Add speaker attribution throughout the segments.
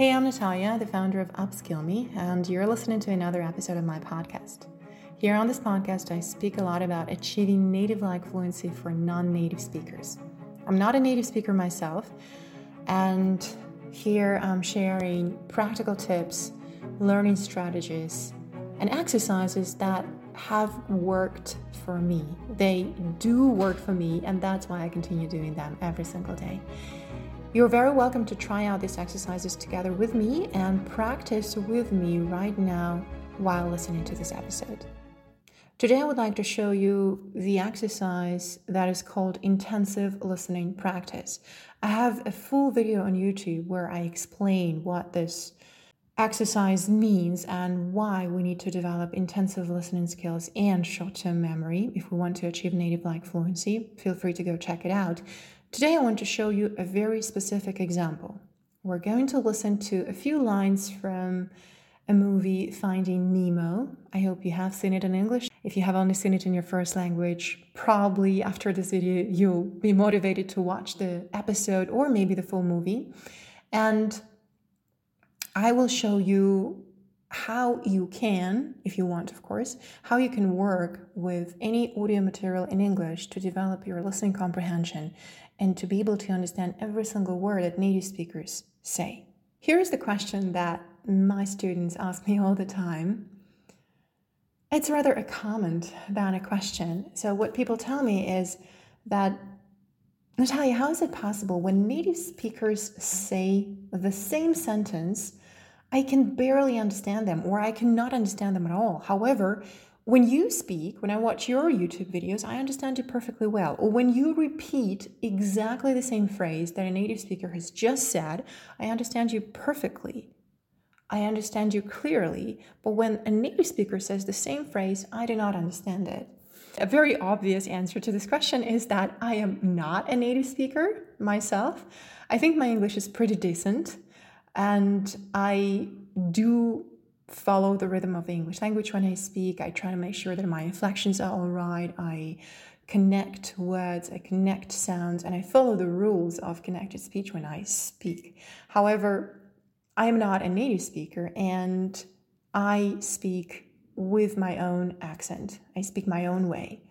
Speaker 1: Hey, I'm Natalia, the founder of Upskill Me, and you're listening to another episode of my podcast. Here on this podcast, I speak a lot about achieving native like fluency for non native speakers. I'm not a native speaker myself, and here I'm sharing practical tips, learning strategies, and exercises that have worked for me. They do work for me, and that's why I continue doing them every single day. You're very welcome to try out these exercises together with me and practice with me right now while listening to this episode. Today, I would like to show you the exercise that is called intensive listening practice. I have a full video on YouTube where I explain what this exercise means and why we need to develop intensive listening skills and short term memory if we want to achieve native like fluency. Feel free to go check it out. Today, I want to show you a very specific example. We're going to listen to a few lines from a movie, Finding Nemo. I hope you have seen it in English. If you have only seen it in your first language, probably after this video, you'll be motivated to watch the episode or maybe the full movie. And I will show you how you can, if you want, of course, how you can work with any audio material in English to develop your listening comprehension and to be able to understand every single word that native speakers say. Here's the question that my students ask me all the time. It's rather a comment than a question. So, what people tell me is that, Natalia, how is it possible when native speakers say the same sentence, I can barely understand them or I cannot understand them at all? However, when you speak, when I watch your YouTube videos, I understand you perfectly well. Or when you repeat exactly the same phrase that a native speaker has just said, I understand you perfectly. I understand you clearly. But when a native speaker says the same phrase, I do not understand it. A very obvious answer to this question is that I am not a native speaker myself. I think my English is pretty decent and I do follow the rhythm of the English language when I speak. I try to make sure that my inflections are all right. I connect words, I connect sounds, and I follow the rules of connected speech when I speak. However, I am not a native speaker and I speak with my own accent. I speak my own way.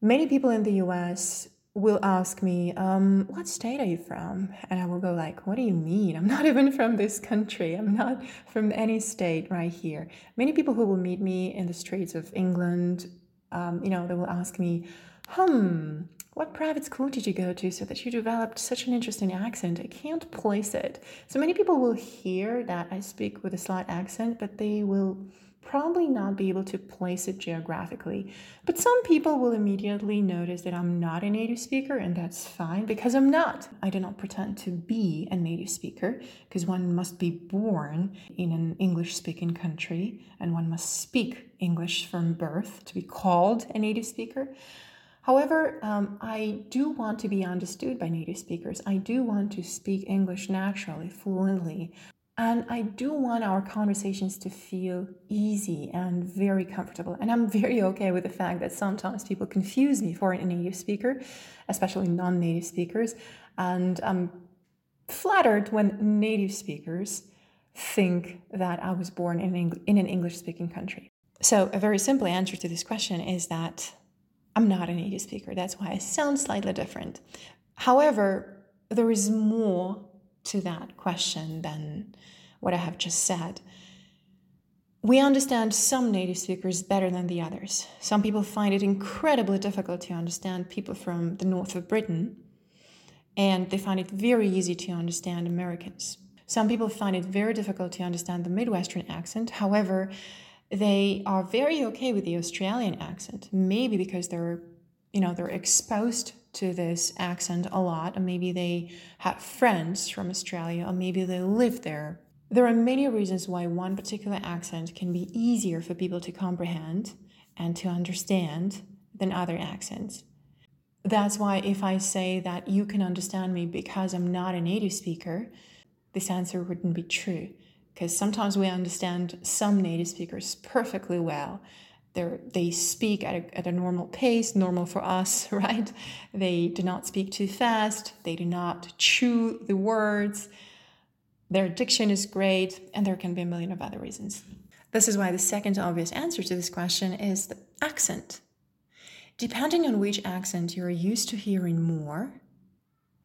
Speaker 1: Many people in the US will ask me, um, what state are you from? And I will go like, what do you mean? I'm not even from this country. I'm not from any state right here. Many people who will meet me in the streets of England, um, you know, they will ask me, hmm, what private school did you go to so that you developed such an interesting accent? I can't place it. So many people will hear that I speak with a slight accent, but they will probably not be able to place it geographically. But some people will immediately notice that I'm not a native speaker, and that's fine because I'm not. I do not pretend to be a native speaker because one must be born in an English speaking country and one must speak English from birth to be called a native speaker. However, um, I do want to be understood by native speakers. I do want to speak English naturally, fluently. And I do want our conversations to feel easy and very comfortable. And I'm very okay with the fact that sometimes people confuse me for a native speaker, especially non native speakers. And I'm flattered when native speakers think that I was born in, Eng- in an English speaking country. So, a very simple answer to this question is that I'm not a native speaker. That's why I sound slightly different. However, there is more to that question than what I have just said. We understand some native speakers better than the others. Some people find it incredibly difficult to understand people from the north of Britain, and they find it very easy to understand Americans. Some people find it very difficult to understand the Midwestern accent. However, they are very okay with the Australian accent, maybe because they're, you know, they're exposed to this accent a lot, or maybe they have friends from Australia, or maybe they live there. There are many reasons why one particular accent can be easier for people to comprehend and to understand than other accents. That's why, if I say that you can understand me because I'm not a native speaker, this answer wouldn't be true. Because sometimes we understand some native speakers perfectly well, they're, they speak at a, at a normal pace, normal for us, right? They do not speak too fast, they do not chew the words. their diction is great, and there can be a million of other reasons. This is why the second obvious answer to this question is the accent. Depending on which accent you're used to hearing more,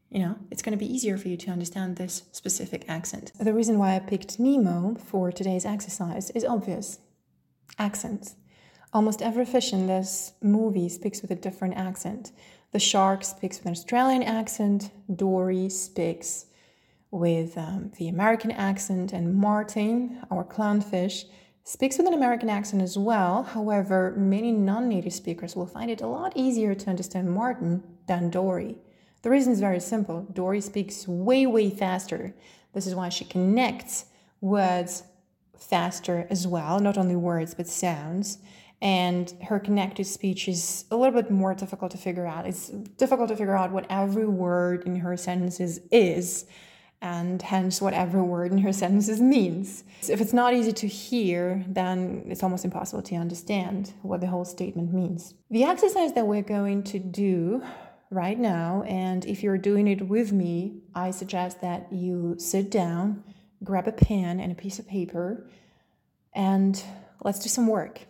Speaker 1: you know, it's going to be easier for you to understand this specific accent. The reason why I picked Nemo for today's exercise is obvious accents. Almost every fish in this movie speaks with a different accent. The shark speaks with an Australian accent, Dory speaks with um, the American accent, and Martin, our clownfish, speaks with an American accent as well. However, many non native speakers will find it a lot easier to understand Martin than Dory. The reason is very simple Dory speaks way, way faster. This is why she connects words faster as well, not only words but sounds. And her connected speech is a little bit more difficult to figure out. It's difficult to figure out what every word in her sentences is and hence what every word in her sentences means. If it's not easy to hear, then it's almost impossible to understand what the whole statement means. The exercise that we're going to do right now, and if you're doing it with me, I suggest that you sit down, grab a pen and a piece of paper, and let's do some work.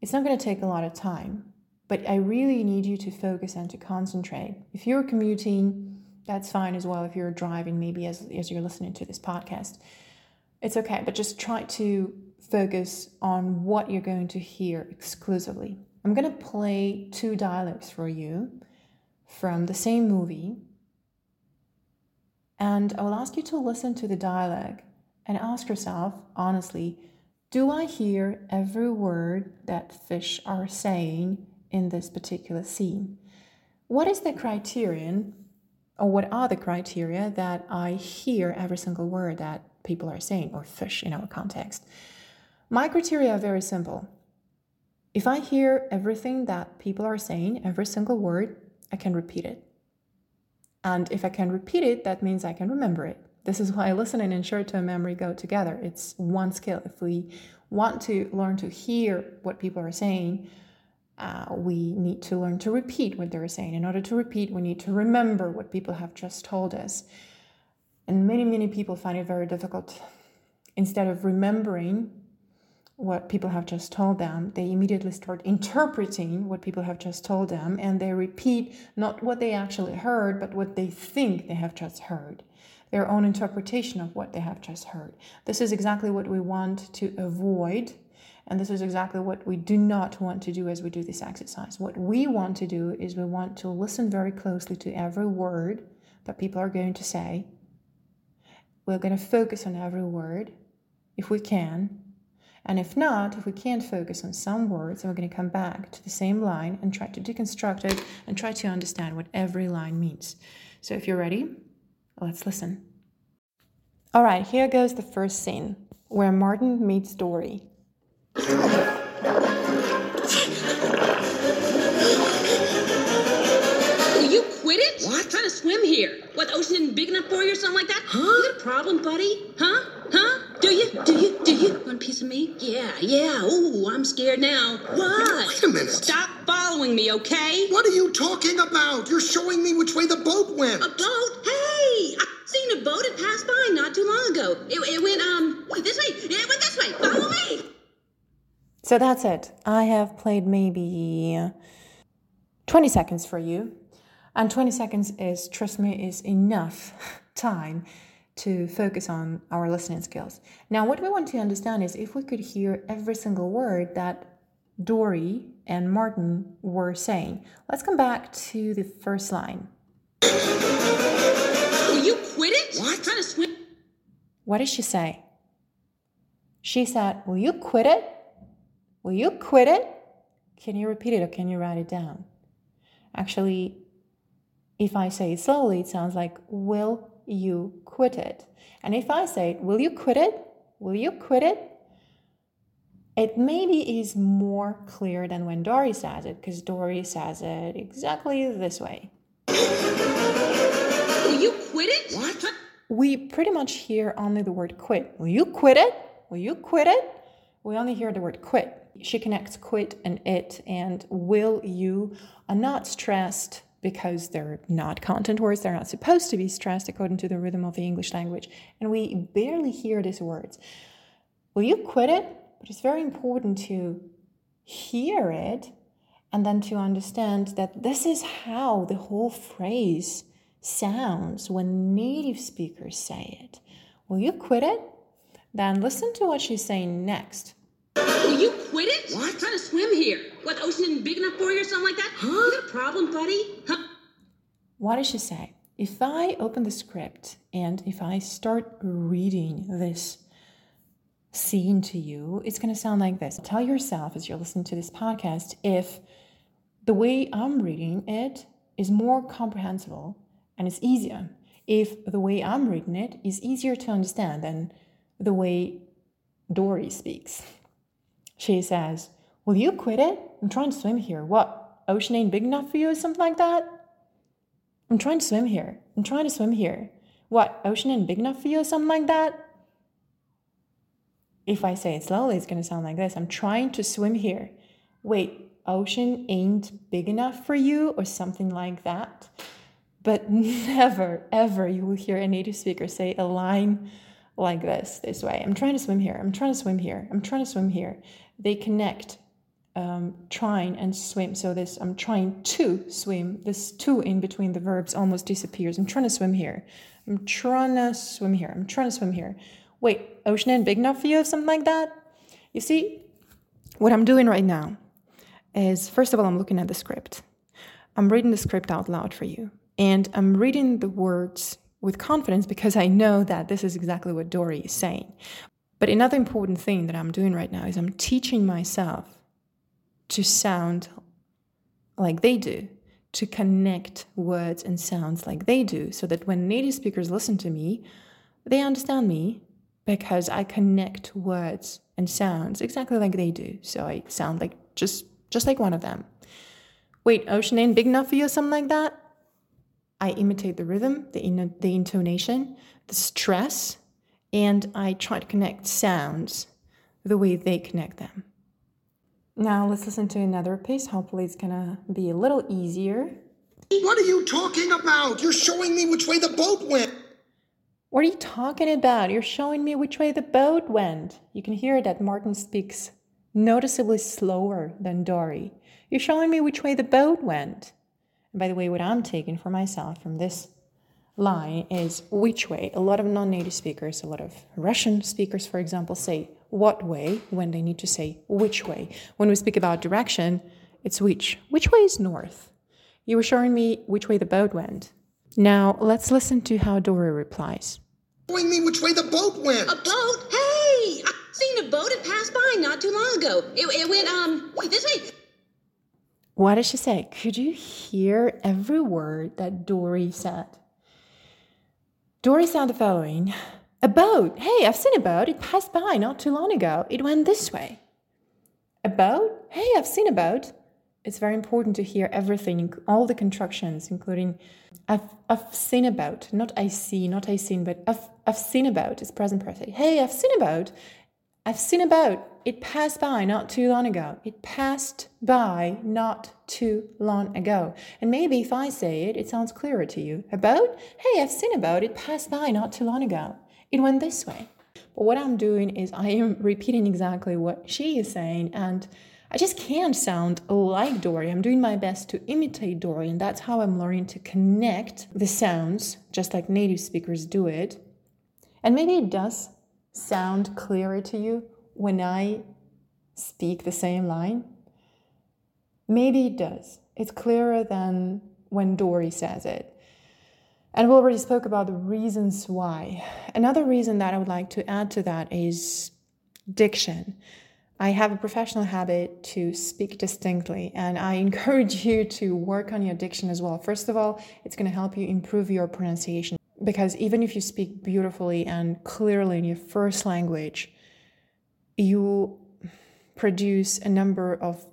Speaker 1: It's not going to take a lot of time, but I really need you to focus and to concentrate. If you're commuting, that's fine as well if you're driving, maybe as, as you're listening to this podcast. It's okay, but just try to focus on what you're going to hear exclusively. I'm going to play two dialogues for you from the same movie. And I will ask you to listen to the dialogue and ask yourself honestly do I hear every word that fish are saying in this particular scene? What is the criterion or what are the criteria that I hear every single word that people are saying, or fish in our context? My criteria are very simple. If I hear everything that people are saying, every single word, I can repeat it. And if I can repeat it, that means I can remember it. This is why listening and short term memory go together. It's one skill. If we want to learn to hear what people are saying, uh, we need to learn to repeat what they're saying. In order to repeat, we need to remember what people have just told us. And many, many people find it very difficult. Instead of remembering what people have just told them, they immediately start interpreting what people have just told them and they repeat not what they actually heard, but what they think they have just heard. Their own interpretation of what they have just heard. This is exactly what we want to avoid and this is exactly what we do not want to do as we do this exercise. What we want to do is we want to listen very closely to every word that people are going to say. We're going to focus on every word if we can. And if not, if we can't focus on some words, then we're going to come back to the same line and try to deconstruct it and try to understand what every line means. So if you're ready, let's listen. All right, here goes the first scene where Martin meets Dory.
Speaker 2: Will you quit it?
Speaker 3: What?
Speaker 2: I'm Trying to swim here. What, the ocean isn't big enough for you or something like that?
Speaker 3: Huh?
Speaker 2: You got a problem, buddy? Huh? Huh? Do you? Do you? Do you? Want a piece of me? Yeah, yeah. Ooh, I'm scared now. What?
Speaker 3: Wait a minute.
Speaker 2: Stop following me, okay?
Speaker 3: What are you talking about? You're showing me which way the boat went.
Speaker 2: A boat? Hey! Boat. It passed by not too long ago. It, it went, um, this way. It went this way. Follow me.
Speaker 1: So that's it. I have played maybe 20 seconds for you. And 20 seconds is, trust me, is enough time to focus on our listening skills. Now, what we want to understand is if we could hear every single word that Dory and Martin were saying. Let's come back to the first line.
Speaker 2: Will you quit it?
Speaker 3: What?
Speaker 2: Trying to swim.
Speaker 1: What did she say? She said, Will you quit it? Will you quit it? Can you repeat it or can you write it down? Actually, if I say it slowly, it sounds like, Will you quit it? And if I say, Will you quit it? Will you quit it? It maybe is more clear than when Dory says it, because Dory says it exactly this way.
Speaker 2: Will you quit it?
Speaker 3: What?
Speaker 1: We pretty much hear only the word quit. Will you quit it? Will you quit it? We only hear the word quit. She connects quit and it, and will you are not stressed because they're not content words, they're not supposed to be stressed according to the rhythm of the English language. And we barely hear these words. Will you quit it? But it's very important to hear it and then to understand that this is how the whole phrase sounds when native speakers say it. Will you quit it? Then listen to what she's saying next.
Speaker 2: Will you quit it?
Speaker 3: What?
Speaker 2: I'm trying to swim here. What, the ocean isn't big enough for you or something like that?
Speaker 3: Huh?
Speaker 2: You got a problem, buddy? Huh?
Speaker 1: What does she say? If I open the script and if I start reading this scene to you, it's going to sound like this. Tell yourself as you're listening to this podcast if the way I'm reading it is more comprehensible and it's easier. If the way I'm reading it is easier to understand than the way Dory speaks. She says, Will you quit it? I'm trying to swim here. What? Ocean ain't big enough for you or something like that? I'm trying to swim here. I'm trying to swim here. What? Ocean ain't big enough for you or something like that? If I say it slowly, it's going to sound like this I'm trying to swim here. Wait, ocean ain't big enough for you or something like that? But never, ever you will hear a native speaker say a line like this, this way. I'm trying to swim here. I'm trying to swim here. I'm trying to swim here. They connect um, trying and swim. So this I'm trying to swim. This to in between the verbs almost disappears. I'm trying to swim here. I'm trying to swim here. I'm trying to swim here. Wait, ocean ain't big enough for you, something like that? You see, what I'm doing right now is first of all, I'm looking at the script. I'm reading the script out loud for you. And I'm reading the words with confidence because I know that this is exactly what Dory is saying. But another important thing that I'm doing right now is I'm teaching myself to sound like they do, to connect words and sounds like they do, so that when native speakers listen to me, they understand me because I connect words and sounds exactly like they do. So I sound like just just like one of them. Wait, ocean ain't big enough for you or something like that? I imitate the rhythm, the, in- the intonation, the stress, and I try to connect sounds the way they connect them. Now let's listen to another piece. Hopefully, it's gonna be a little easier.
Speaker 3: What are you talking about? You're showing me which way the boat went.
Speaker 1: What are you talking about? You're showing me which way the boat went. You can hear that Martin speaks noticeably slower than Dory. You're showing me which way the boat went. And by the way, what I'm taking for myself from this line is which way. A lot of non native speakers, a lot of Russian speakers, for example, say what way when they need to say which way. When we speak about direction, it's which. Which way is north? You were showing me which way the boat went. Now let's listen to how Dory replies.
Speaker 3: Showing me which way the boat went.
Speaker 2: A boat? Hey! I seen a boat. It passed by not too long ago. It, it went, um, this way.
Speaker 1: What did she say? Could you hear every word that Dory said? Dory said the following A boat! Hey, I've seen a boat. It passed by not too long ago. It went this way. A boat? Hey, I've seen a boat. It's very important to hear everything, all the constructions, including I've, I've seen a boat. Not I see, not I seen, but I've, I've seen a boat. It's present perfect. Hey, I've seen a boat. I've seen a boat. It passed by not too long ago. It passed by not too long ago. And maybe if I say it, it sounds clearer to you. A boat? Hey, I've seen a boat. It passed by not too long ago. It went this way. But what I'm doing is I am repeating exactly what she is saying, and I just can't sound like Dory. I'm doing my best to imitate Dory, and that's how I'm learning to connect the sounds, just like native speakers do it. And maybe it does sound clearer to you when I speak the same line? Maybe it does. It's clearer than when Dory says it. And we already spoke about the reasons why. Another reason that I would like to add to that is diction. I have a professional habit to speak distinctly, and I encourage you to work on your diction as well. First of all, it's going to help you improve your pronunciation because even if you speak beautifully and clearly in your first language, you produce a number of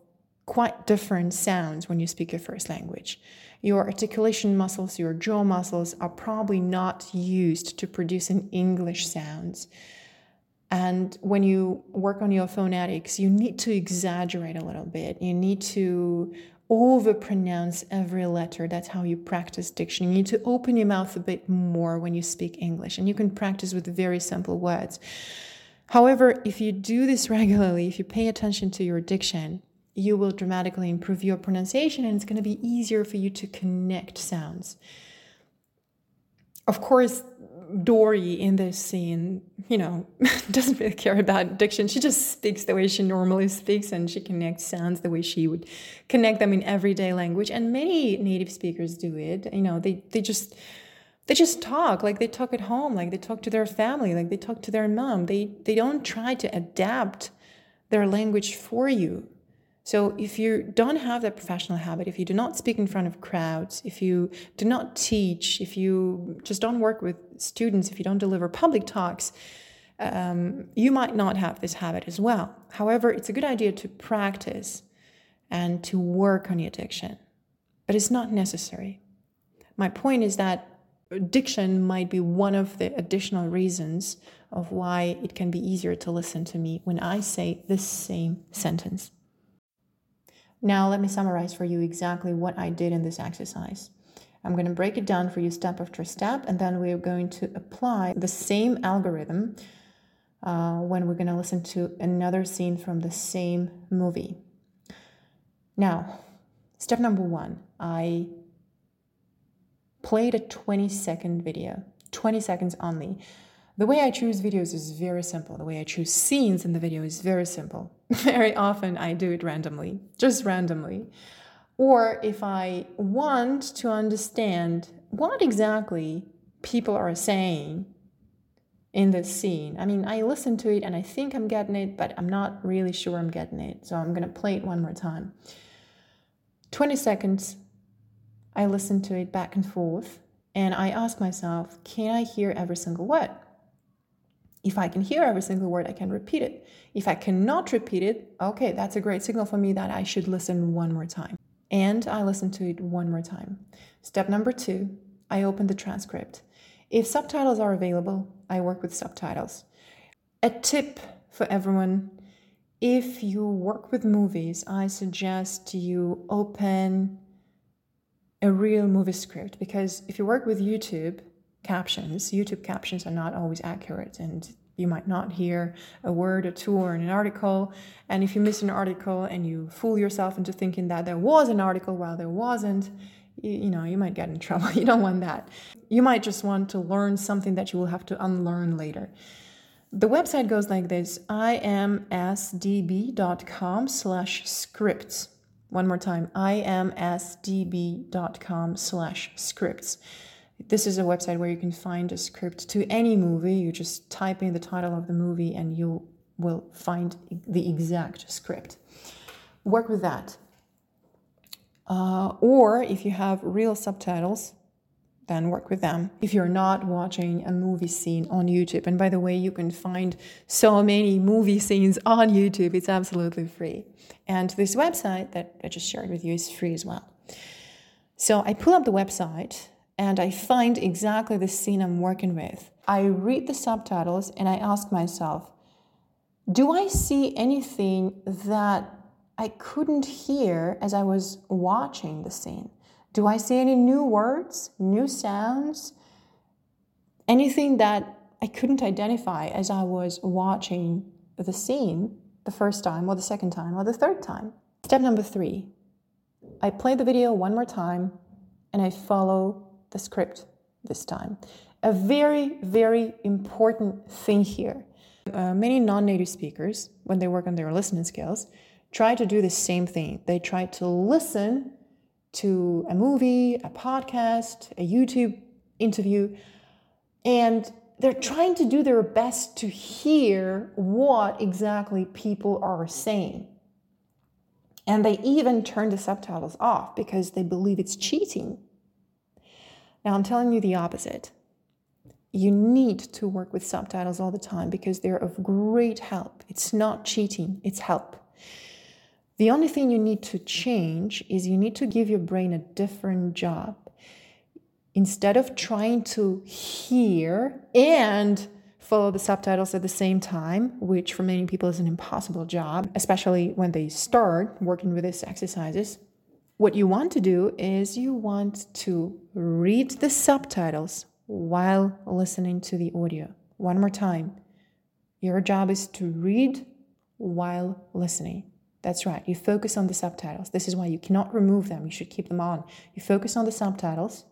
Speaker 1: quite different sounds when you speak your first language. Your articulation muscles, your jaw muscles are probably not used to producing English sounds. And when you work on your phonetics, you need to exaggerate a little bit. You need to overpronounce every letter. That's how you practice diction. You need to open your mouth a bit more when you speak English, and you can practice with very simple words. However, if you do this regularly, if you pay attention to your diction, you will dramatically improve your pronunciation and it's going to be easier for you to connect sounds. Of course, Dory in this scene, you know, doesn't really care about diction. She just speaks the way she normally speaks and she connects sounds the way she would connect them in everyday language. And many native speakers do it. You know, they, they just they just talk like they talk at home, like they talk to their family, like they talk to their mom. They they don't try to adapt their language for you. So if you don't have that professional habit, if you do not speak in front of crowds, if you do not teach, if you just don't work with students, if you don't deliver public talks, um, you might not have this habit as well. However, it's a good idea to practice and to work on your diction, but it's not necessary. My point is that diction might be one of the additional reasons of why it can be easier to listen to me when I say the same sentence. Now, let me summarize for you exactly what I did in this exercise. I'm going to break it down for you step after step, and then we're going to apply the same algorithm uh, when we're going to listen to another scene from the same movie. Now, step number one I played a 20 second video, 20 seconds only. The way I choose videos is very simple. The way I choose scenes in the video is very simple. very often I do it randomly, just randomly. Or if I want to understand what exactly people are saying in this scene. I mean, I listen to it and I think I'm getting it, but I'm not really sure I'm getting it. So I'm going to play it one more time. 20 seconds, I listen to it back and forth, and I ask myself, can I hear every single word? If I can hear every single word, I can repeat it. If I cannot repeat it, okay, that's a great signal for me that I should listen one more time. And I listen to it one more time. Step number two, I open the transcript. If subtitles are available, I work with subtitles. A tip for everyone if you work with movies, I suggest you open a real movie script because if you work with YouTube, captions. YouTube captions are not always accurate and you might not hear a word or two or an article. And if you miss an article and you fool yourself into thinking that there was an article while there wasn't, you, you know, you might get in trouble. You don't want that. You might just want to learn something that you will have to unlearn later. The website goes like this imsdb.com slash scripts. One more time, imsdb.com slash scripts. This is a website where you can find a script to any movie. You just type in the title of the movie and you will find the exact script. Work with that. Uh, or if you have real subtitles, then work with them. If you're not watching a movie scene on YouTube, and by the way, you can find so many movie scenes on YouTube, it's absolutely free. And this website that I just shared with you is free as well. So I pull up the website and I find exactly the scene I'm working with. I read the subtitles and I ask myself, do I see anything that I couldn't hear as I was watching the scene? Do I see any new words, new sounds, anything that I couldn't identify as I was watching the scene the first time, or the second time, or the third time? Step number three I play the video one more time and I follow the script this time. A very, very important thing here. Uh, many non native speakers, when they work on their listening skills, try to do the same thing. They try to listen to a movie, a podcast, a YouTube interview, and they're trying to do their best to hear what exactly people are saying. And they even turn the subtitles off because they believe it's cheating. Now, I'm telling you the opposite. You need to work with subtitles all the time because they're of great help. It's not cheating, it's help. The only thing you need to change is you need to give your brain a different job. Instead of trying to hear and follow the subtitles at the same time, which for many people is an impossible job, especially when they start working with these exercises, what you want to do is you want to read the subtitles while listening to the audio. One more time. Your job is to read while listening. That's right. You focus on the subtitles. This is why you cannot remove them. You should keep them on. You focus on the subtitles,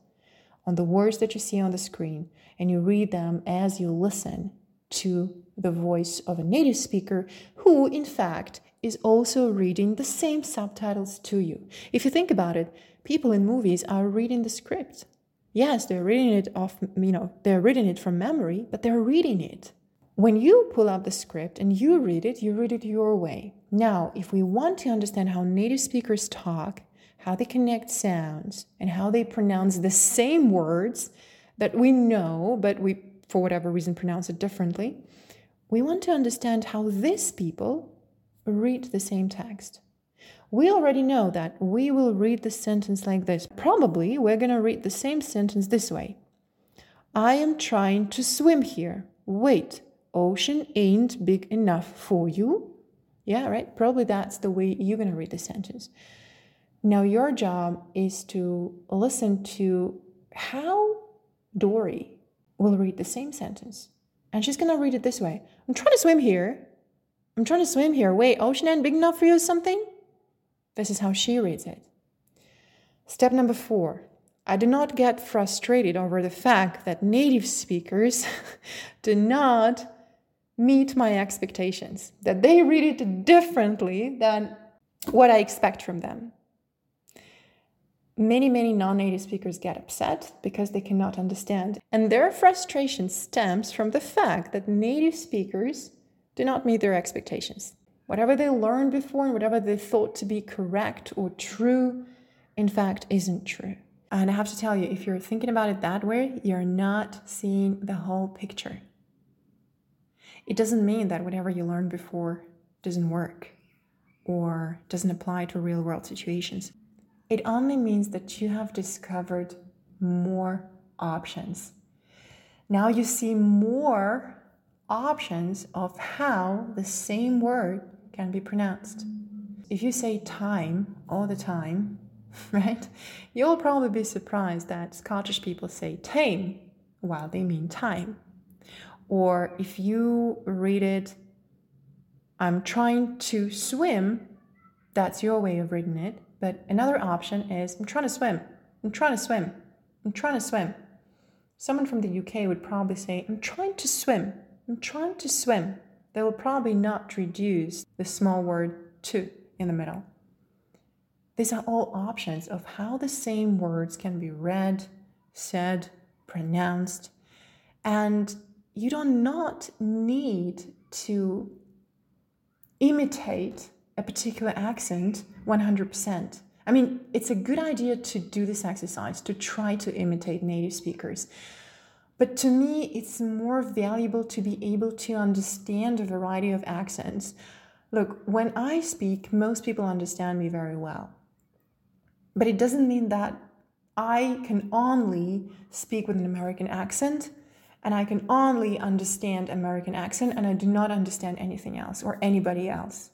Speaker 1: on the words that you see on the screen, and you read them as you listen to the voice of a native speaker who, in fact, is also reading the same subtitles to you. If you think about it, people in movies are reading the script. Yes, they're reading it off, you know, they're reading it from memory, but they're reading it. When you pull up the script and you read it, you read it your way. Now, if we want to understand how native speakers talk, how they connect sounds, and how they pronounce the same words that we know, but we, for whatever reason, pronounce it differently, we want to understand how these people read the same text. We already know that we will read the sentence like this. Probably we're going to read the same sentence this way I am trying to swim here. Wait, ocean ain't big enough for you. Yeah, right? Probably that's the way you're going to read the sentence. Now, your job is to listen to how Dory will read the same sentence. And she's going to read it this way I'm trying to swim here. I'm trying to swim here. Wait, ocean ain't big enough for you or something? This is how she reads it. Step number four I do not get frustrated over the fact that native speakers do not meet my expectations, that they read it differently than what I expect from them. Many, many non native speakers get upset because they cannot understand. And their frustration stems from the fact that native speakers do not meet their expectations. Whatever they learned before and whatever they thought to be correct or true, in fact, isn't true. And I have to tell you, if you're thinking about it that way, you're not seeing the whole picture. It doesn't mean that whatever you learned before doesn't work or doesn't apply to real world situations. It only means that you have discovered more options. Now you see more options of how the same word can be pronounced. If you say time all the time, right, you'll probably be surprised that Scottish people say tame while they mean time. Or if you read it, I'm trying to swim, that's your way of reading it. But another option is I'm trying to swim, I'm trying to swim, I'm trying to swim. Someone from the UK would probably say, I'm trying to swim, I'm trying to swim. They will probably not reduce the small word to in the middle. These are all options of how the same words can be read, said, pronounced, and you do not need to imitate a particular accent 100%. I mean, it's a good idea to do this exercise, to try to imitate native speakers. But to me, it's more valuable to be able to understand a variety of accents. Look, when I speak, most people understand me very well. But it doesn't mean that I can only speak with an American accent and I can only understand American accent and I do not understand anything else or anybody else.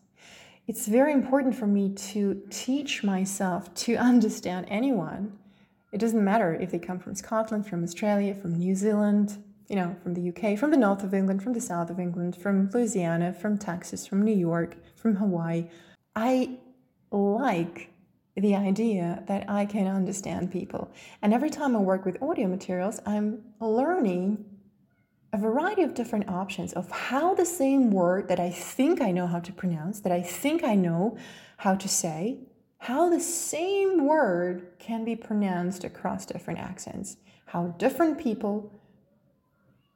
Speaker 1: It's very important for me to teach myself to understand anyone. It doesn't matter if they come from Scotland, from Australia, from New Zealand, you know, from the UK, from the north of England, from the south of England, from Louisiana, from Texas, from New York, from Hawaii. I like the idea that I can understand people. And every time I work with audio materials, I'm learning a variety of different options of how the same word that I think I know how to pronounce, that I think I know how to say, how the same word can be pronounced across different accents, how different people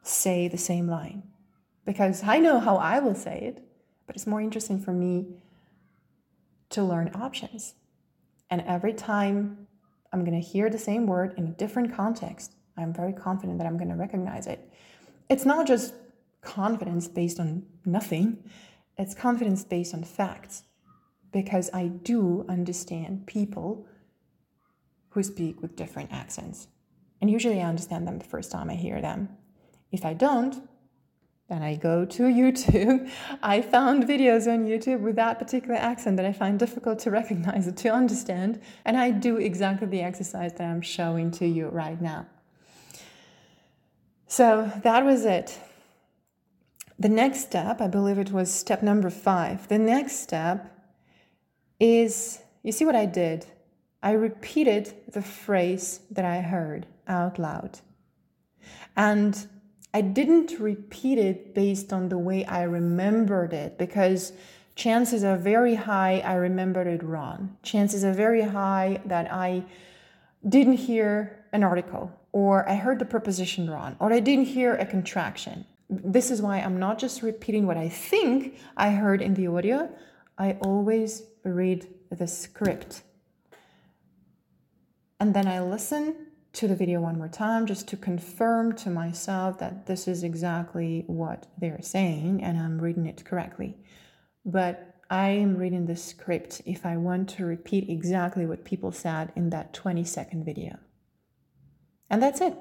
Speaker 1: say the same line. Because I know how I will say it, but it's more interesting for me to learn options. And every time I'm going to hear the same word in a different context, I'm very confident that I'm going to recognize it it's not just confidence based on nothing, it's confidence based on facts. Because I do understand people who speak with different accents. And usually I understand them the first time I hear them. If I don't, then I go to YouTube, I found videos on YouTube with that particular accent that I find difficult to recognize or to understand, and I do exactly the exercise that I'm showing to you right now. So that was it. The next step, I believe it was step number five. The next step is you see what I did? I repeated the phrase that I heard out loud. And I didn't repeat it based on the way I remembered it because chances are very high I remembered it wrong. Chances are very high that I didn't hear an article or I heard the preposition wrong or I didn't hear a contraction. This is why I'm not just repeating what I think I heard in the audio, I always read the script. And then I listen to the video one more time just to confirm to myself that this is exactly what they're saying and I'm reading it correctly. But I am reading the script if I want to repeat exactly what people said in that 20 second video. And that's it.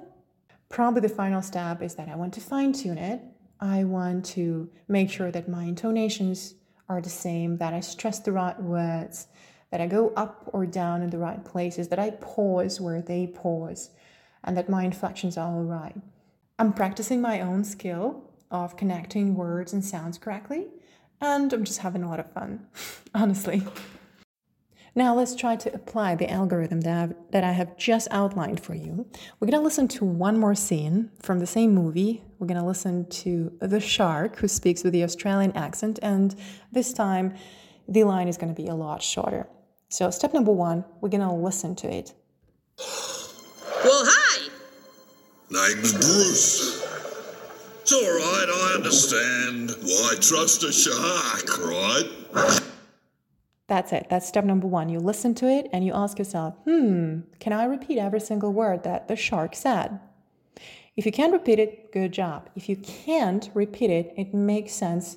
Speaker 1: Probably the final step is that I want to fine tune it. I want to make sure that my intonations are the same, that I stress the right words, that I go up or down in the right places, that I pause where they pause, and that my inflections are all right. I'm practicing my own skill of connecting words and sounds correctly, and I'm just having a lot of fun, honestly. Now let's try to apply the algorithm that, I've, that I have just outlined for you. We're going to listen to one more scene from the same movie. We're going to listen to the shark who speaks with the Australian accent, and this time the line is going to be a lot shorter. So, step number one, we're going to listen to it.
Speaker 2: Well, hi.
Speaker 4: Name's Bruce. It's all right, I understand. Why trust a shark, right?
Speaker 1: That's it. That's step number one. You listen to it and you ask yourself, hmm, can I repeat every single word that the shark said? If you can repeat it, good job. If you can't repeat it, it makes sense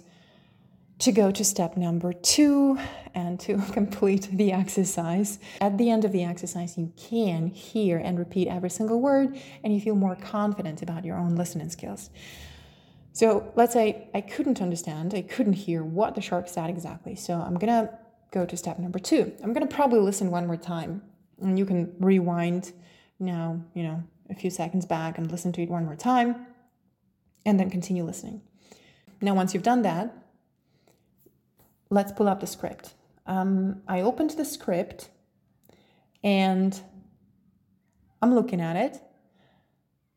Speaker 1: to go to step number two and to complete the exercise. At the end of the exercise, you can hear and repeat every single word, and you feel more confident about your own listening skills. So let's say I couldn't understand, I couldn't hear what the shark said exactly. So I'm gonna go to step number two. I'm gonna probably listen one more time, and you can rewind now, you know, a few seconds back and listen to it one more time, and then continue listening. Now, once you've done that, let's pull up the script. Um, I opened the script and I'm looking at it.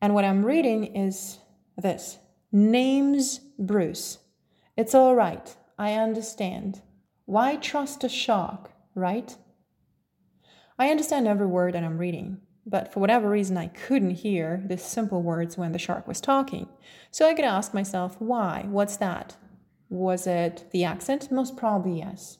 Speaker 1: And what I'm reading is this Name's Bruce. It's all right. I understand. Why trust a shark, right? I understand every word that I'm reading, but for whatever reason, I couldn't hear the simple words when the shark was talking. So I could ask myself, why? What's that? Was it the accent? Most probably yes.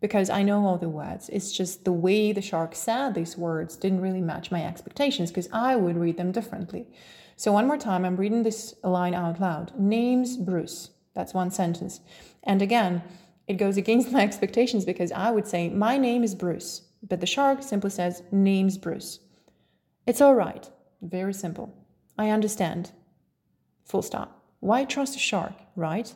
Speaker 1: Because I know all the words. It's just the way the shark said these words didn't really match my expectations because I would read them differently. So, one more time, I'm reading this line out loud Name's Bruce. That's one sentence. And again, it goes against my expectations because I would say, My name is Bruce. But the shark simply says, Name's Bruce. It's all right. Very simple. I understand. Full stop. Why trust a shark, right?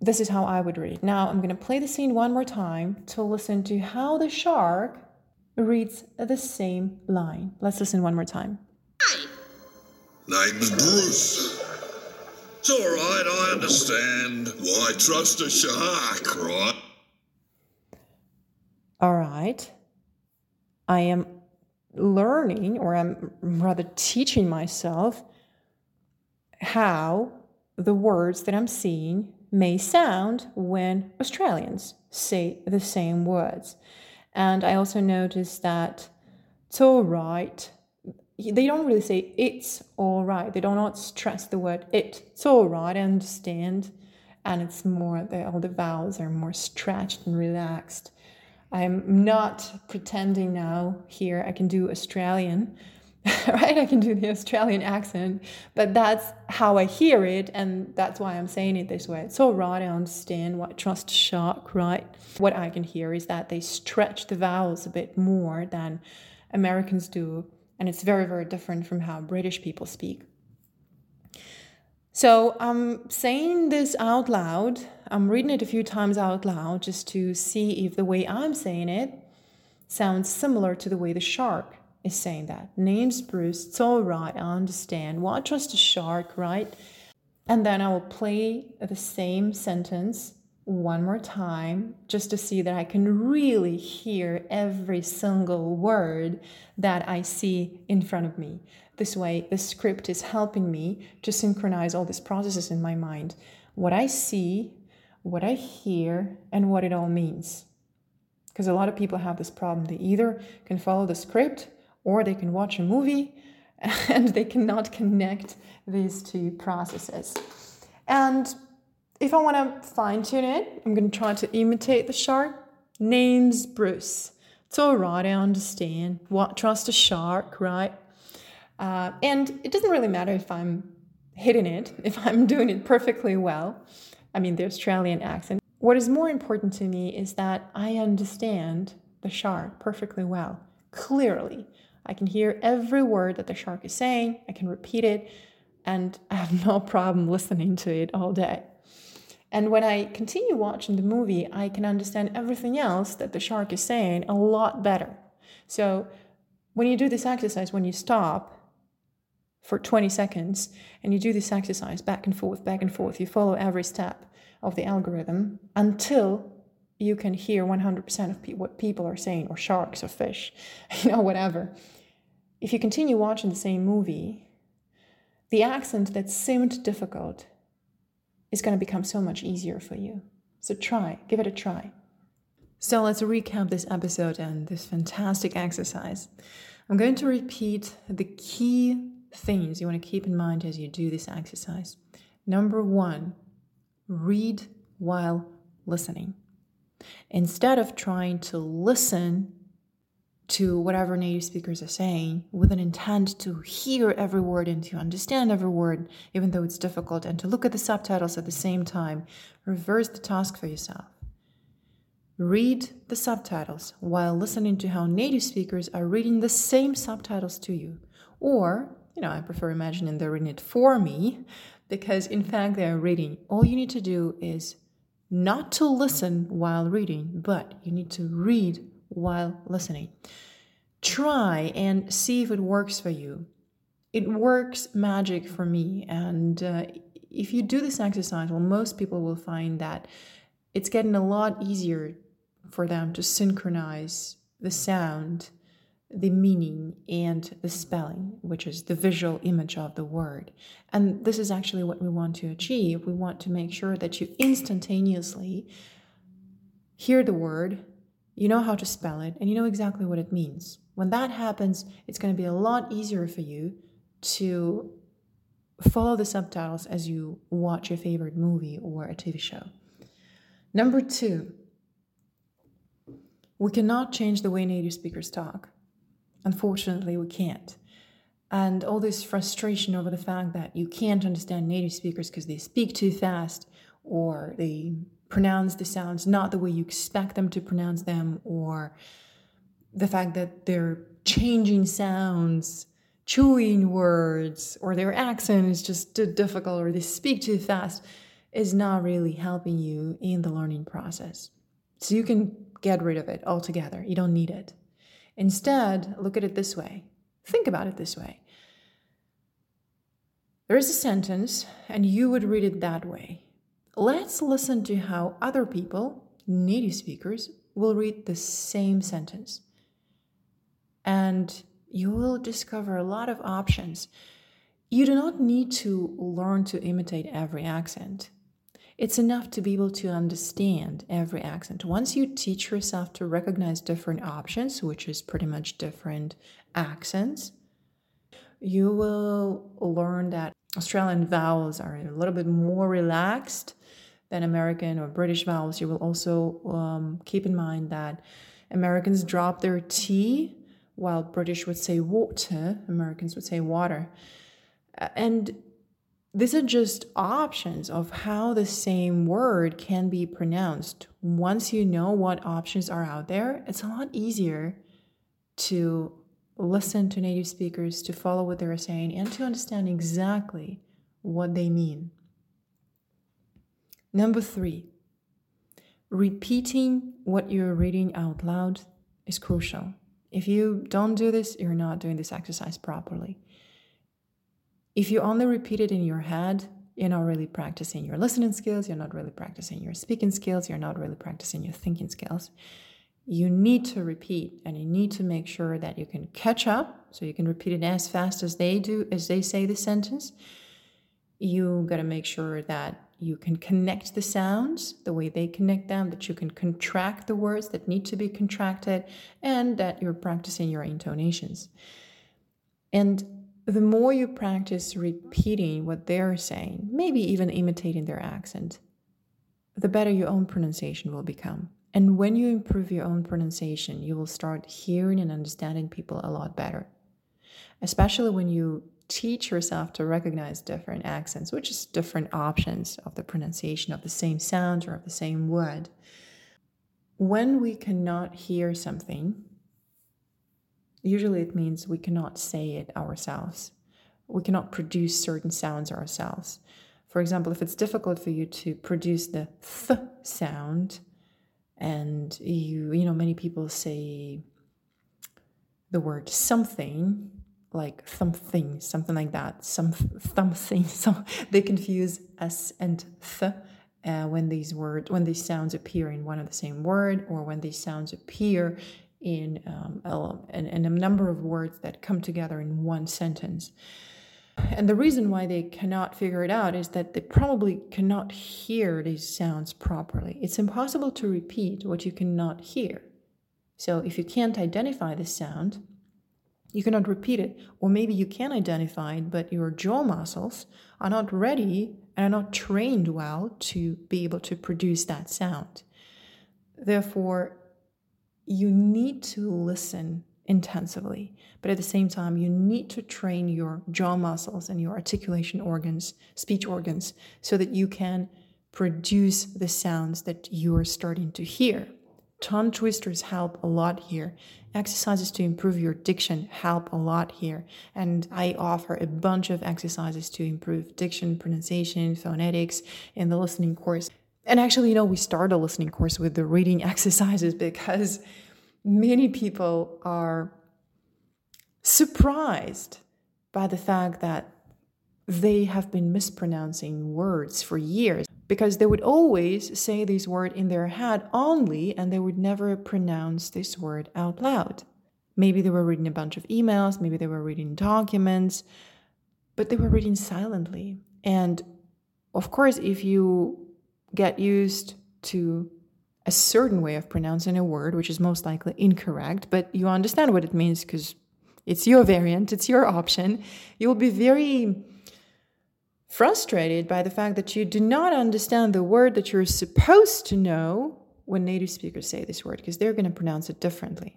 Speaker 1: this is how I would read it. Now I'm going to play the scene one more time to listen to how the shark reads the same line. Let's listen one more time.
Speaker 4: Name's Bruce. It's all right, I understand. Why trust a shark, right?
Speaker 1: All right. I am learning, or I'm rather teaching myself, how the words that I'm seeing may sound when Australians say the same words. And I also noticed that it's all right. They don't really say it's all right. They do not stress the word it. It's all right, I understand. And it's more, the, all the vowels are more stretched and relaxed. I'm not pretending now here I can do Australian right? I can do the Australian accent, but that's how I hear it, and that's why I'm saying it this way. It's all right, I understand what trust shark, right? What I can hear is that they stretch the vowels a bit more than Americans do, and it's very, very different from how British people speak. So I'm saying this out loud. I'm reading it a few times out loud just to see if the way I'm saying it sounds similar to the way the shark is saying that. Name's Bruce. It's all right. I understand. Well, trust a shark, right? And then I will play the same sentence one more time just to see that I can really hear every single word that I see in front of me. This way, the script is helping me to synchronize all these processes in my mind what I see, what I hear, and what it all means. Because a lot of people have this problem. They either can follow the script or they can watch a movie and they cannot connect these two processes. And if I want to fine tune it, I'm going to try to imitate the shark. Name's Bruce. It's all right, I understand. What trust a shark, right? Uh, and it doesn't really matter if I'm hitting it, if I'm doing it perfectly well. I mean, the Australian accent. What is more important to me is that I understand the shark perfectly well, clearly. I can hear every word that the shark is saying, I can repeat it, and I have no problem listening to it all day. And when I continue watching the movie, I can understand everything else that the shark is saying a lot better. So when you do this exercise, when you stop for 20 seconds and you do this exercise back and forth, back and forth, you follow every step of the algorithm until you can hear 100% of pe- what people are saying, or sharks, or fish, you know, whatever. If you continue watching the same movie, the accent that seemed difficult is going to become so much easier for you. So try, give it a try. So let's recap this episode and this fantastic exercise. I'm going to repeat the key things you want to keep in mind as you do this exercise. Number one, read while listening. Instead of trying to listen to whatever native speakers are saying with an intent to hear every word and to understand every word, even though it's difficult, and to look at the subtitles at the same time. Reverse the task for yourself. Read the subtitles while listening to how native speakers are reading the same subtitles to you. Or, you know, I prefer imagining they're reading it for me because, in fact, they are reading. All you need to do is not to listen while reading, but you need to read while listening. Try and see if it works for you. It works magic for me. And uh, if you do this exercise, well, most people will find that it's getting a lot easier for them to synchronize the sound, the meaning, and the spelling, which is the visual image of the word. And this is actually what we want to achieve. We want to make sure that you instantaneously hear the word, you know how to spell it, and you know exactly what it means. When that happens, it's going to be a lot easier for you to follow the subtitles as you watch your favorite movie or a TV show. Number two, we cannot change the way native speakers talk. Unfortunately, we can't. And all this frustration over the fact that you can't understand native speakers because they speak too fast or they pronounce the sounds not the way you expect them to pronounce them, or the fact that they're changing sounds, chewing words, or their accent is just too difficult, or they speak too fast, is not really helping you in the learning process. So you can get rid of it altogether. You don't need it. Instead, look at it this way. Think about it this way. There is a sentence, and you would read it that way. Let's listen to how other people, native speakers, will read the same sentence. And you will discover a lot of options. You do not need to learn to imitate every accent. It's enough to be able to understand every accent. Once you teach yourself to recognize different options, which is pretty much different accents, you will learn that Australian vowels are a little bit more relaxed than American or British vowels. You will also um, keep in mind that Americans drop their T while British would say water, Americans would say water. And these are just options of how the same word can be pronounced. Once you know what options are out there, it's a lot easier to listen to native speakers, to follow what they're saying, and to understand exactly what they mean. Number three, repeating what you're reading out loud is crucial. If you don't do this, you're not doing this exercise properly. If you only repeat it in your head, you're not really practicing your listening skills, you're not really practicing your speaking skills, you're not really practicing your thinking skills. You need to repeat and you need to make sure that you can catch up so you can repeat it as fast as they do as they say the sentence. You got to make sure that you can connect the sounds the way they connect them, that you can contract the words that need to be contracted, and that you're practicing your intonations. And the more you practice repeating what they're saying, maybe even imitating their accent, the better your own pronunciation will become. And when you improve your own pronunciation, you will start hearing and understanding people a lot better. Especially when you teach yourself to recognize different accents, which is different options of the pronunciation of the same sound or of the same word. When we cannot hear something, usually it means we cannot say it ourselves. We cannot produce certain sounds ourselves. For example, if it's difficult for you to produce the th sound, and you, you know, many people say the word something like something, something like that, some something. So they confuse s and th uh, when these words, when these sounds appear in one of the same word, or when these sounds appear in, um, a, in a number of words that come together in one sentence. And the reason why they cannot figure it out is that they probably cannot hear these sounds properly. It's impossible to repeat what you cannot hear. So if you can't identify the sound, you cannot repeat it. Or maybe you can identify it, but your jaw muscles are not ready and are not trained well to be able to produce that sound. Therefore, you need to listen intensively, but at the same time, you need to train your jaw muscles and your articulation organs, speech organs, so that you can produce the sounds that you are starting to hear. Tongue twisters help a lot here. Exercises to improve your diction help a lot here. And I offer a bunch of exercises to improve diction, pronunciation, phonetics in the listening course. And actually, you know, we start a listening course with the reading exercises because many people are surprised by the fact that they have been mispronouncing words for years because they would always say this word in their head only and they would never pronounce this word out loud. Maybe they were reading a bunch of emails, maybe they were reading documents, but they were reading silently. And of course, if you get used to a certain way of pronouncing a word, which is most likely incorrect, but you understand what it means because it's your variant, it's your option, you will be very frustrated by the fact that you do not understand the word that you're supposed to know when native speakers say this word because they're going to pronounce it differently.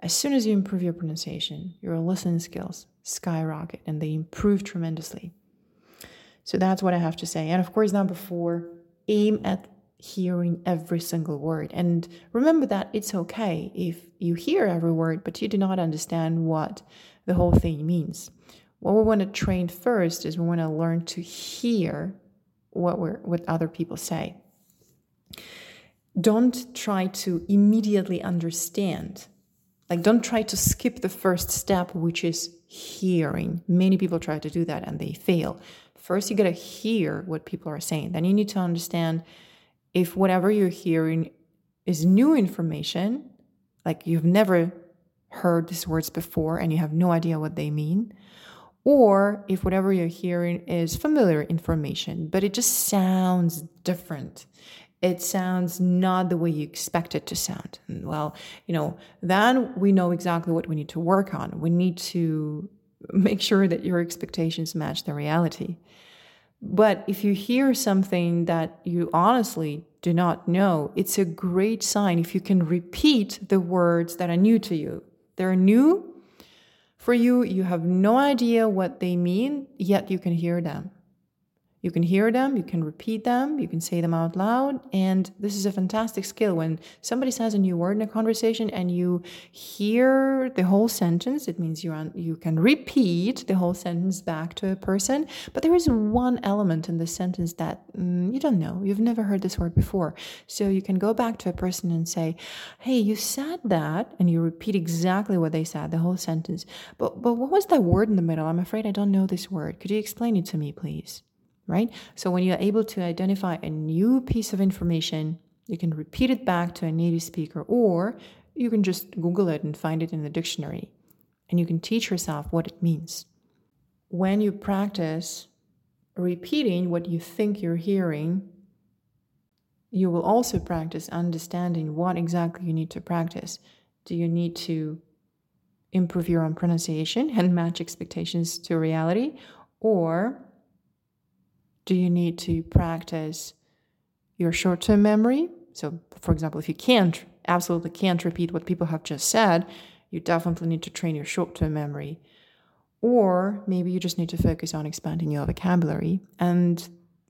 Speaker 1: As soon as you improve your pronunciation, your listening skills skyrocket and they improve tremendously. So that's what I have to say. And of course, number four, aim at hearing every single word. And remember that it's okay if you hear every word, but you do not understand what the whole thing means. What we want to train first is we want to learn to hear what we're what other people say. Don't try to immediately understand. Like don't try to skip the first step which is hearing. Many people try to do that and they fail. First you got to hear what people are saying. Then you need to understand if whatever you're hearing is new information like you've never heard these words before and you have no idea what they mean or if whatever you're hearing is familiar information, but it just sounds different. It sounds not the way you expect it to sound. Well, you know, then we know exactly what we need to work on. We need to make sure that your expectations match the reality. But if you hear something that you honestly do not know, it's a great sign if you can repeat the words that are new to you. They're new, for you, you have no idea what they mean, yet you can hear them. You can hear them, you can repeat them, you can say them out loud. And this is a fantastic skill. When somebody says a new word in a conversation and you hear the whole sentence, it means you, un- you can repeat the whole sentence back to a person. But there is one element in the sentence that mm, you don't know. You've never heard this word before. So you can go back to a person and say, Hey, you said that. And you repeat exactly what they said, the whole sentence. But, but what was that word in the middle? I'm afraid I don't know this word. Could you explain it to me, please? Right? So when you're able to identify a new piece of information, you can repeat it back to a native speaker, or you can just Google it and find it in the dictionary. And you can teach yourself what it means. When you practice repeating what you think you're hearing, you will also practice understanding what exactly you need to practice. Do you need to improve your own pronunciation and match expectations to reality? Or do you need to practice your short term memory? So, for example, if you can't, absolutely can't repeat what people have just said, you definitely need to train your short term memory. Or maybe you just need to focus on expanding your vocabulary. And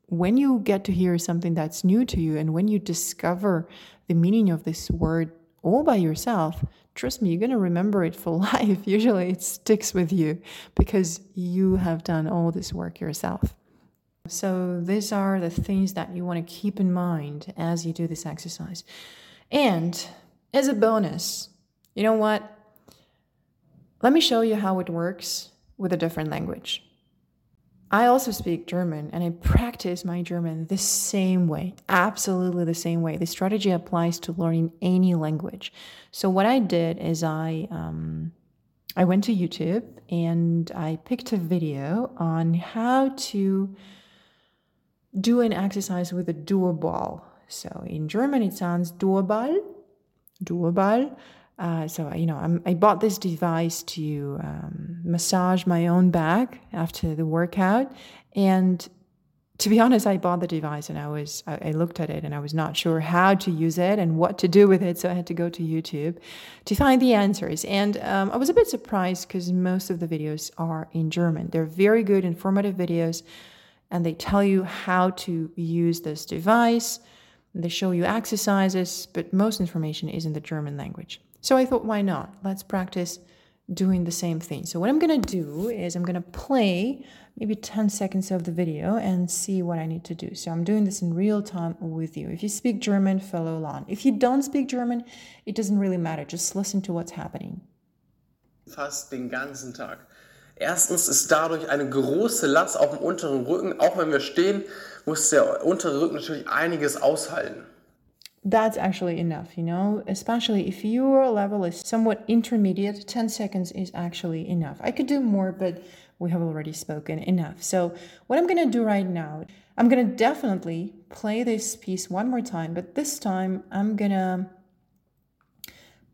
Speaker 1: when you get to hear something that's new to you and when you discover the meaning of this word all by yourself, trust me, you're going to remember it for life. Usually it sticks with you because you have done all this work yourself. So, these are the things that you want to keep in mind as you do this exercise. And as a bonus, you know what? Let me show you how it works with a different language. I also speak German and I practice my German the same way, absolutely the same way. The strategy applies to learning any language. So, what I did is I, um, I went to YouTube and I picked a video on how to do an exercise with a Duoball. So in German, it sounds Duoball, Duoball. Uh, so you know, I'm, i bought this device to um, massage my own back after the workout, and to be honest, I bought the device and I was I, I, looked at it and I was not sure how to use it and what to do with it, so I had to go to YouTube to find the answers. And um, I was a bit surprised because most of the videos are in German. They're very good, informative videos and they tell you how to use this device. They show you exercises, but most information is in the German language. So I thought, why not? Let's practice doing the same thing. So what I'm going to do is I'm going to play maybe 10 seconds of the video and see what I need to do. So I'm doing this in real time with you. If you speak German, follow along. If you don't speak German, it doesn't really matter. Just listen to what's happening.
Speaker 5: Fast den ganzen Tag. Erstens ist dadurch eine große Last auf dem unteren Rücken. Auch wenn wir stehen, muss der untere Rücken natürlich einiges aushalten.
Speaker 1: That's actually enough, you know, especially if your level is somewhat intermediate, 10 seconds is actually enough. I could do more, but we have already spoken enough. So, what I'm to do right now, I'm to definitely play this piece one more time, but this time I'm to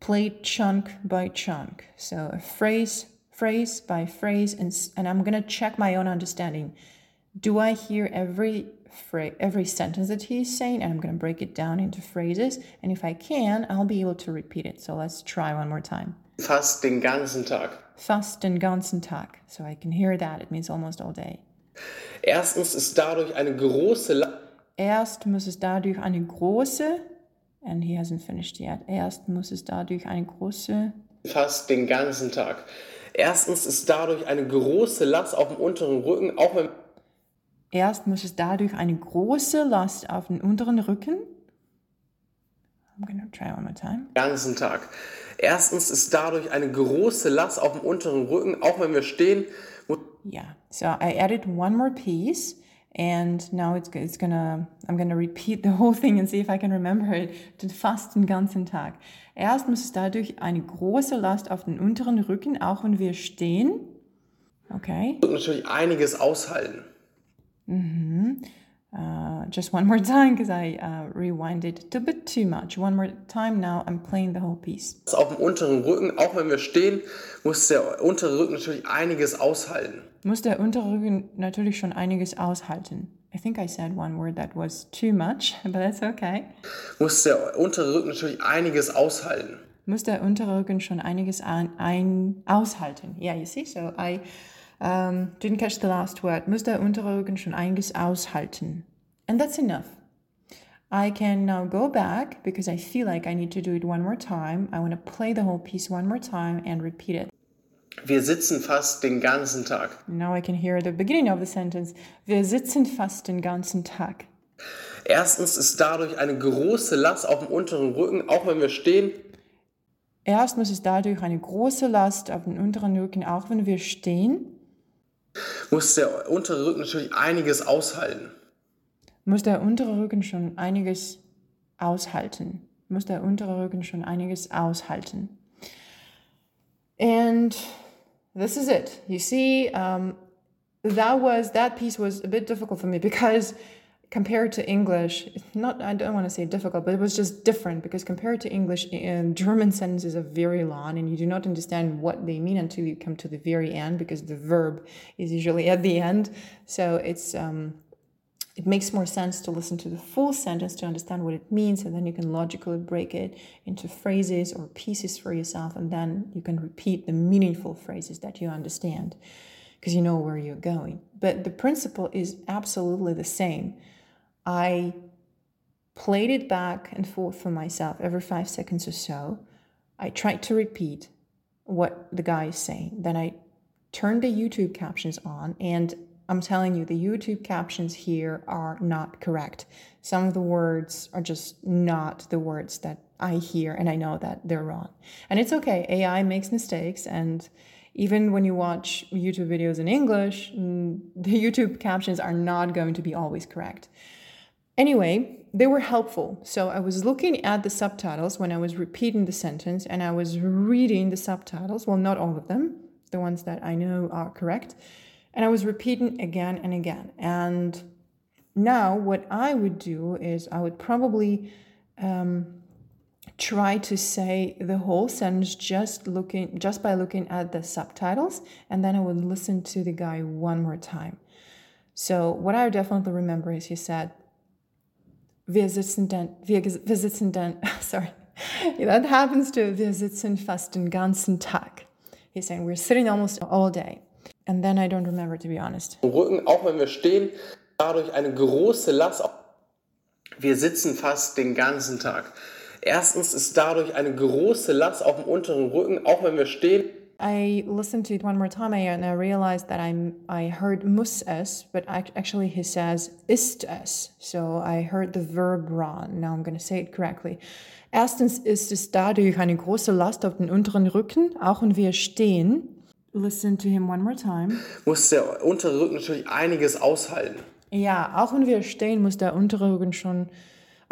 Speaker 1: play chunk by chunk. So, a phrase phrase by phrase and, and I'm going to check my own understanding. Do I hear every phrase, every sentence that he's saying? And I'm going to break it down into phrases. And if I can, I'll be able to repeat it. So let's try one more time.
Speaker 5: Fast den ganzen Tag.
Speaker 1: Fast den ganzen Tag. So I can hear that. It means almost all day.
Speaker 5: Erstens ist dadurch eine große La
Speaker 1: Erst muss es dadurch eine große and he hasn't finished yet. Erst muss es dadurch eine große
Speaker 5: Fast den ganzen Tag. Erstens ist dadurch eine große Last auf dem unteren Rücken, auch wenn.
Speaker 1: Erst muss es dadurch eine große Last auf den unteren Rücken. I'm gonna try one more time.
Speaker 5: Ganzen Tag. Erstens ist dadurch eine große Last auf dem unteren Rücken, auch wenn wir stehen.
Speaker 1: Yeah. So I added one more piece. And now it's, it's gonna, I'm gonna repeat the whole thing and see if I can remember it. Fast den ganzen Tag. Erst muss dadurch eine große Last auf den unteren Rücken, auch wenn wir stehen. Okay.
Speaker 5: Und natürlich einiges aushalten.
Speaker 1: Mhm. Uh, just one more time because I uh, rewinded a bit too much. One more time now, I'm playing the whole piece.
Speaker 5: Auf dem unteren Rücken, auch wenn wir stehen, muss der untere Rücken natürlich einiges aushalten.
Speaker 1: Muss der untere Rücken natürlich schon einiges aushalten. I think I said one word that was too much, but that's okay.
Speaker 5: Muss der untere Rücken natürlich einiges aushalten.
Speaker 1: Muss der untere Rücken schon einiges ein, ein aushalten. Yeah, you see, so I Um, didn't catch the last word. Muss der untere Rücken schon einiges aushalten. And that's enough. I can now go back because I feel like I need to do it one more time. I want to play the whole piece one more time and repeat it.
Speaker 5: Wir sitzen fast den ganzen Tag.
Speaker 1: Now I can hear the beginning of the sentence. Wir sitzen fast den ganzen Tag.
Speaker 5: Erstens ist dadurch eine große Last auf dem unteren Rücken, auch wenn wir stehen.
Speaker 1: Erstens ist dadurch eine große Last auf den unteren Rücken, auch wenn wir stehen.
Speaker 5: Muss der untere Rücken natürlich einiges aushalten.
Speaker 1: Muss der untere Rücken schon einiges aushalten. Muss der untere Rücken schon einiges aushalten. And this is it. You see, um, that was that piece was a bit difficult for me because compared to English, not I don't want to say difficult, but it was just different because compared to English, German sentences are very long and you do not understand what they mean until you come to the very end because the verb is usually at the end. So it's um, it makes more sense to listen to the full sentence to understand what it means, and then you can logically break it into phrases or pieces for yourself, and then you can repeat the meaningful phrases that you understand because you know where you're going. But the principle is absolutely the same. I played it back and forth for myself every five seconds or so. I tried to repeat what the guy is saying. Then I turned the YouTube captions on, and I'm telling you, the YouTube captions here are not correct. Some of the words are just not the words that I hear, and I know that they're wrong. And it's okay, AI makes mistakes, and even when you watch YouTube videos in English, mm, the YouTube captions are not going to be always correct. Anyway, they were helpful. So I was looking at the subtitles when I was repeating the sentence and I was reading the subtitles. Well, not all of them, the ones that I know are correct. And I was repeating again and again. And now, what I would do is I would probably um, try to say the whole sentence just looking just by looking at the subtitles and then i would listen to the guy one more time so what i definitely remember is he said wir sitzen dann, wir, wir sitzen dann, sorry, that happens to wir sitzen fast den ganzen Tag. He's saying we're sitting almost all day. And then I don't remember, to be honest.
Speaker 5: Rücken, auch wenn wir stehen, dadurch eine große Last. Wir sitzen fast den ganzen Tag. Erstens ist dadurch eine große Last auf dem unteren Rücken, auch wenn wir stehen.
Speaker 1: I listened to it one more time and I realized that I'm I heard muss es, but actually he says ist es. So I heard the verb wrong. Now I'm going to say it correctly. Erstens ist es dadurch eine große Last auf den unteren Rücken, auch wenn wir stehen. Listen to him one more time.
Speaker 5: Muss der untere Rücken natürlich einiges aushalten.
Speaker 1: Ja, auch wenn wir stehen, muss der untere Rücken schon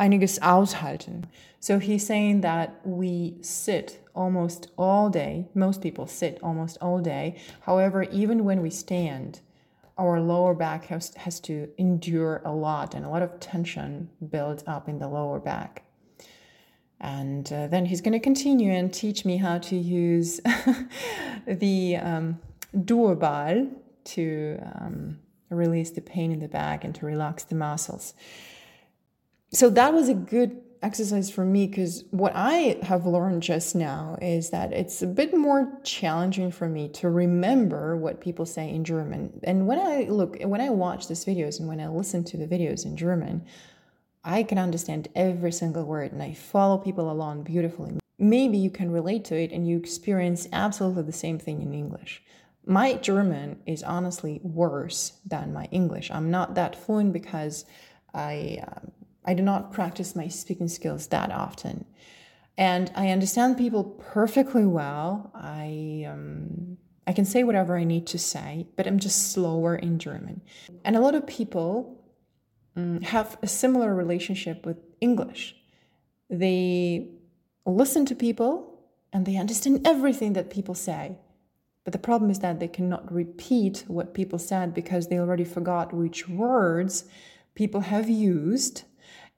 Speaker 1: einiges aushalten. So he's saying that we sit almost all day. Most people sit almost all day. However, even when we stand, our lower back has, has to endure a lot and a lot of tension builds up in the lower back. And uh, then he's going to continue and teach me how to use the um, Duoball to um, release the pain in the back and to relax the muscles. So that was a good exercise for me because what I have learned just now is that it's a bit more challenging for me to remember what people say in German. And when I look, when I watch these videos and when I listen to the videos in German, I can understand every single word and I follow people along beautifully. Maybe you can relate to it and you experience absolutely the same thing in English. My German is honestly worse than my English. I'm not that fluent because I. Uh, I do not practice my speaking skills that often. And I understand people perfectly well. I um, I can say whatever I need to say, but I'm just slower in German. And a lot of people um, have a similar relationship with English. They listen to people and they understand everything that people say. But the problem is that they cannot repeat what people said because they already forgot which words people have used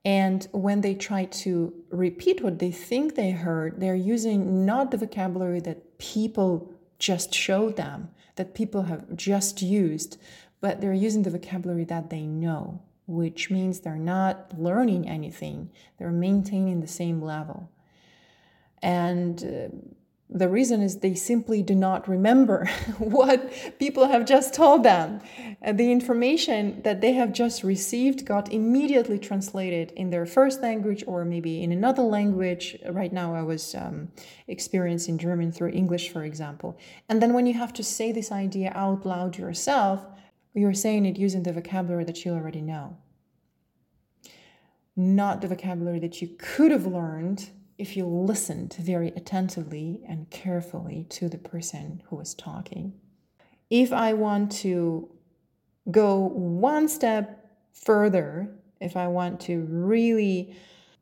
Speaker 1: and when they try to repeat what they think they heard, they're using not the vocabulary that people just showed them, that people have just used, but they're using the vocabulary that they know, which means they're not learning anything, they're maintaining the same level. And uh, the reason is they simply do not remember what people have just told them. And the information that they have just received got immediately translated in their first language or maybe in another language. Right now, I was um, experiencing German through English, for example. And then when you have to say this idea out loud yourself, you're saying it using the vocabulary that you already know, not the vocabulary that you could have learned if you listened very attentively and carefully to the person who was talking. If I want to go one step further, if I want to really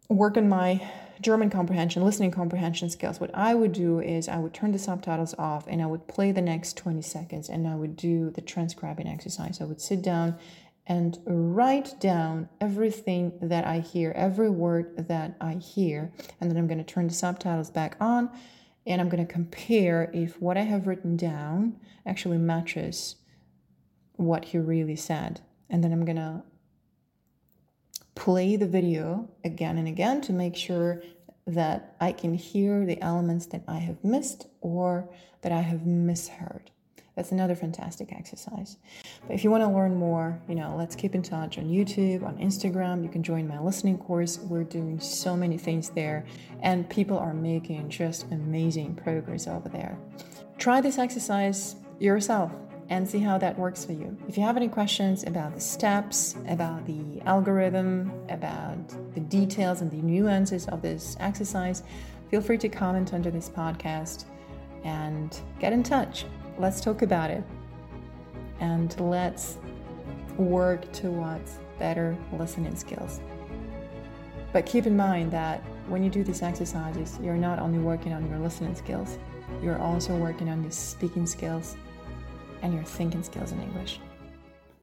Speaker 1: work on my German comprehension, listening comprehension skills, what I would do is I would turn the subtitles off and I would play the next 20 seconds and I would do the transcribing exercise. I would sit down and write down everything that I hear, every word that I hear. And then I'm going to turn the subtitles back on and I'm going to compare if what I have written down actually matches what he really said. And then I'm going to play the video again and again to make sure that I can hear the elements that I have missed or that I have misheard. That's another fantastic exercise. But if you want to learn more, you know, let's keep in touch on YouTube, on Instagram. You can join my listening course. We're doing so many things there, and people are making just amazing progress over there. Try this exercise yourself and see how that works for you. If you have any questions about the steps, about the algorithm, about the details and the nuances of this exercise, feel free to comment under this podcast and get in touch let's talk about it and let's work towards better listening skills. But keep in mind that when you do these exercises, you're not only working on your listening skills, you're also working on your speaking skills and your thinking skills in English.